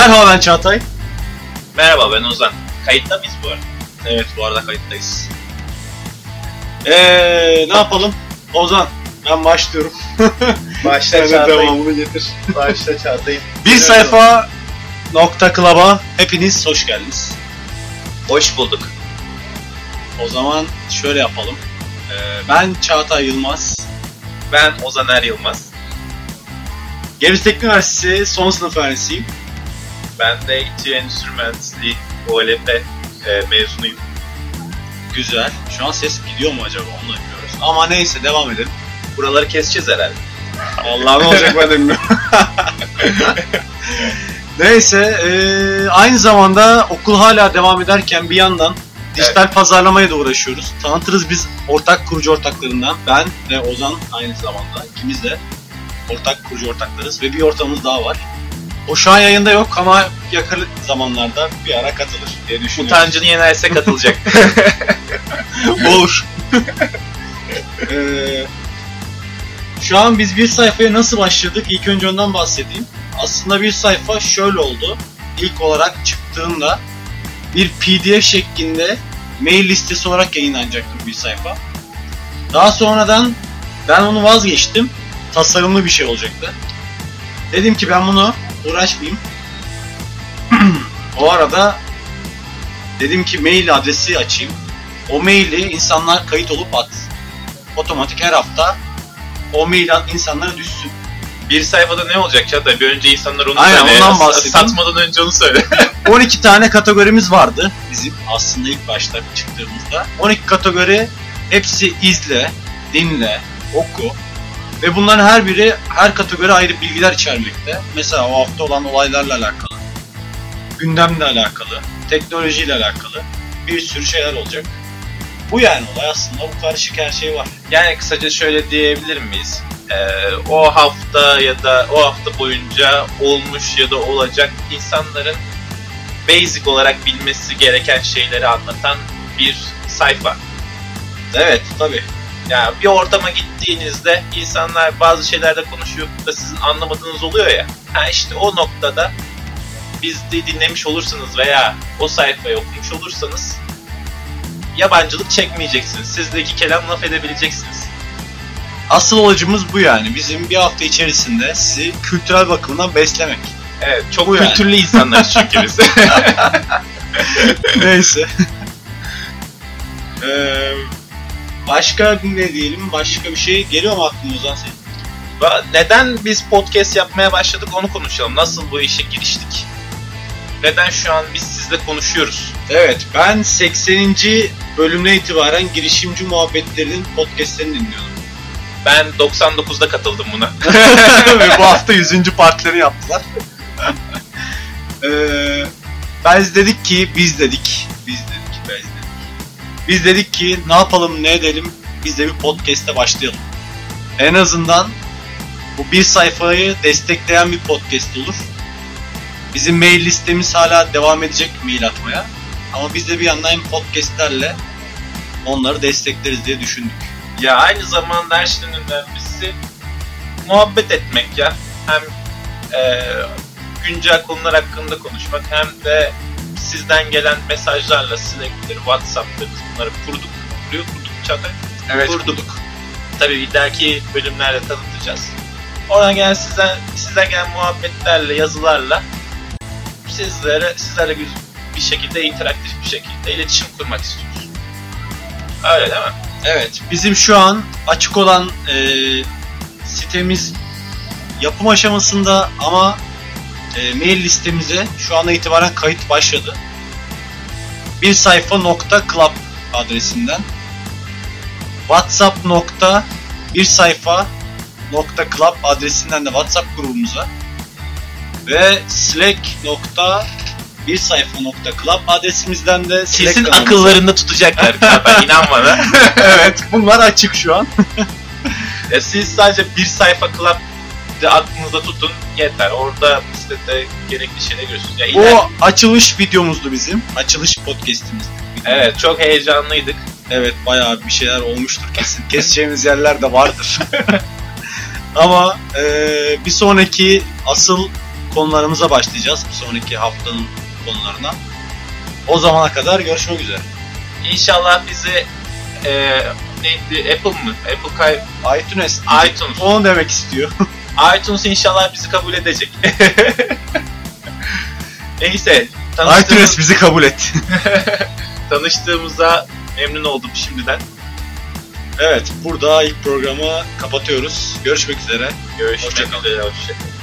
Merhaba ben Çağatay. Merhaba ben Ozan. Kayıtta mıyız bu arada? Evet bu arada kayıttayız. Eee ne yapalım? Ozan ben başlıyorum. Başla Sen de Çağatay. devamını getir. Başla Çağatay. Bir sayfa nokta club'a hepiniz hoş geldiniz. Hoş bulduk. O zaman şöyle yapalım. Ee, ben Çağatay Yılmaz. Ben Ozan Er Yılmaz. Gebze Teknik Üniversitesi son sınıf öğrencisiyim. Ben de İTÜ Endüstri Mühendisliği OLP e, mezunuyum. Güzel. Şu an ses gidiyor mu acaba onu da bilmiyoruz. Ama neyse devam edelim. Buraları keseceğiz herhalde. Allah ne olacak ben bilmiyorum. Neyse eee, aynı zamanda okul hala devam ederken bir yandan dijital pazarlamaya da uğraşıyoruz. Tanıtırız biz ortak kurucu ortaklarından. Ben ve Ozan aynı zamanda ikimiz de ortak kurucu ortaklarız ve bir ortamımız daha var. O şu an yayında yok ama yakın zamanlarda bir ara katılır diye düşünüyorum. Utancını yenerse katılacak. Olur. Ee, şu an biz bir sayfaya nasıl başladık? İlk önce ondan bahsedeyim. Aslında bir sayfa şöyle oldu. İlk olarak çıktığında bir PDF şeklinde mail listesi olarak yayınlanacaktı bir sayfa. Daha sonradan ben onu vazgeçtim. Tasarımlı bir şey olacaktı. Dedim ki ben bunu uğraşmayayım. o arada dedim ki mail adresi açayım o maili insanlar kayıt olup at. Otomatik her hafta o mail insanlara düşsün. bir sayfada ne olacak Çağatay? Bir önce insanlar onu Aynen, söyle. ondan bahsedeyim. Satmadan önce onu söyle. 12 tane kategorimiz vardı bizim aslında ilk başta çıktığımızda. 12 kategori hepsi izle, dinle, oku ve bunların her biri her kategori ayrı bilgiler içermekte. Mesela o hafta olan olaylarla alakalı, gündemle alakalı, teknolojiyle alakalı bir sürü şeyler olacak. Bu yani olay aslında bu karışık her şey var. yani kısaca şöyle diyebilir miyiz? Ee, o hafta ya da o hafta boyunca olmuş ya da olacak insanların basic olarak bilmesi gereken şeyleri anlatan bir sayfa. Evet tabi. Yani bir ortama gittiğinizde insanlar bazı şeylerde konuşuyor da sizin anlamadığınız oluyor ya. Ha işte o noktada biz de dinlemiş olursanız veya o sayfayı okumuş olursanız yabancılık çekmeyeceksiniz. Sizdeki kelam laf edebileceksiniz. Asıl olacımız bu yani. Bizim bir hafta içerisinde sizi kültürel bakımdan beslemek. Evet çok Bu yani. kültürlü insanlarız çünkü biz. Neyse. Ee, başka ne diyelim? Başka bir şey geliyor mu aklınıza senin? Neden biz podcast yapmaya başladık onu konuşalım. Nasıl bu işe giriştik? Neden şu an biz sizle konuşuyoruz? Evet, ben 80. bölümüne itibaren girişimci muhabbetlerinin podcastlerini dinliyordum. Ben 99'da katıldım buna. Ve bu hafta 100. partilerini yaptılar. ee, biz dedik ki, biz dedik, Biz dedik ki ne yapalım ne edelim biz de bir podcast'e başlayalım. En azından bu bir sayfayı destekleyen bir podcast olur. Bizim mail listemiz hala devam edecek mail atmaya. Ama biz de bir yandan hem podcastlerle onları destekleriz diye düşündük. Ya aynı zamanda her şeyden önemlisi muhabbet etmek ya. Hem e, güncel konular hakkında konuşmak hem de sizden gelen mesajlarla Slack'tir, WhatsApp'tır biz bunları kurduk. Kuruyor kurduk Çağatay. Kurduk. Tabii ileriki bölümlerde tanıtacağız. Oradan gelen sizden, sizden gelen muhabbetlerle, yazılarla sizlere, sizlerle bir, bir şekilde interaktif bir şekilde iletişim kurmak istiyoruz. Öyle değil mi? Evet, bizim şu an açık olan e, sitemiz yapım aşamasında ama e, mail listemize şu anda itibaren kayıt başladı. Bir sayfa nokta club adresinden whatsapp nokta bir sayfa nokta club adresinden de whatsapp grubumuza ve slack nokta bir sayfa nokta club adresimizden de Slack Kesin kanalımıza- akıllarında tutacaklar Çağatay inan bana. evet bunlar açık şu an. Ya siz sadece bir sayfa club de aklınızda tutun yeter. Orada sitede gerekli şeyleri görürsünüz. Ya iler- O açılış videomuzdu bizim. Açılış podcast'imizdi. Evet çok heyecanlıydık. Evet bayağı bir şeyler olmuştur kesin. Keseceğimiz yerler de vardır. Ama eee, bir sonraki asıl konularımıza başlayacağız. Bir sonraki haftanın konularına. O zamana kadar görüşmek üzere. İnşallah bizi e, neydi Apple mı? Apple kay iTunes. iTunes. Onu demek istiyor. iTunes inşallah bizi kabul edecek. Neyse. iTunes Tanıştığımız, bizi kabul et. tanıştığımıza memnun oldum şimdiden. evet burada ilk programı kapatıyoruz. Görüşmek üzere. Görüşmek Hoşça üzere. Hoşçakalın.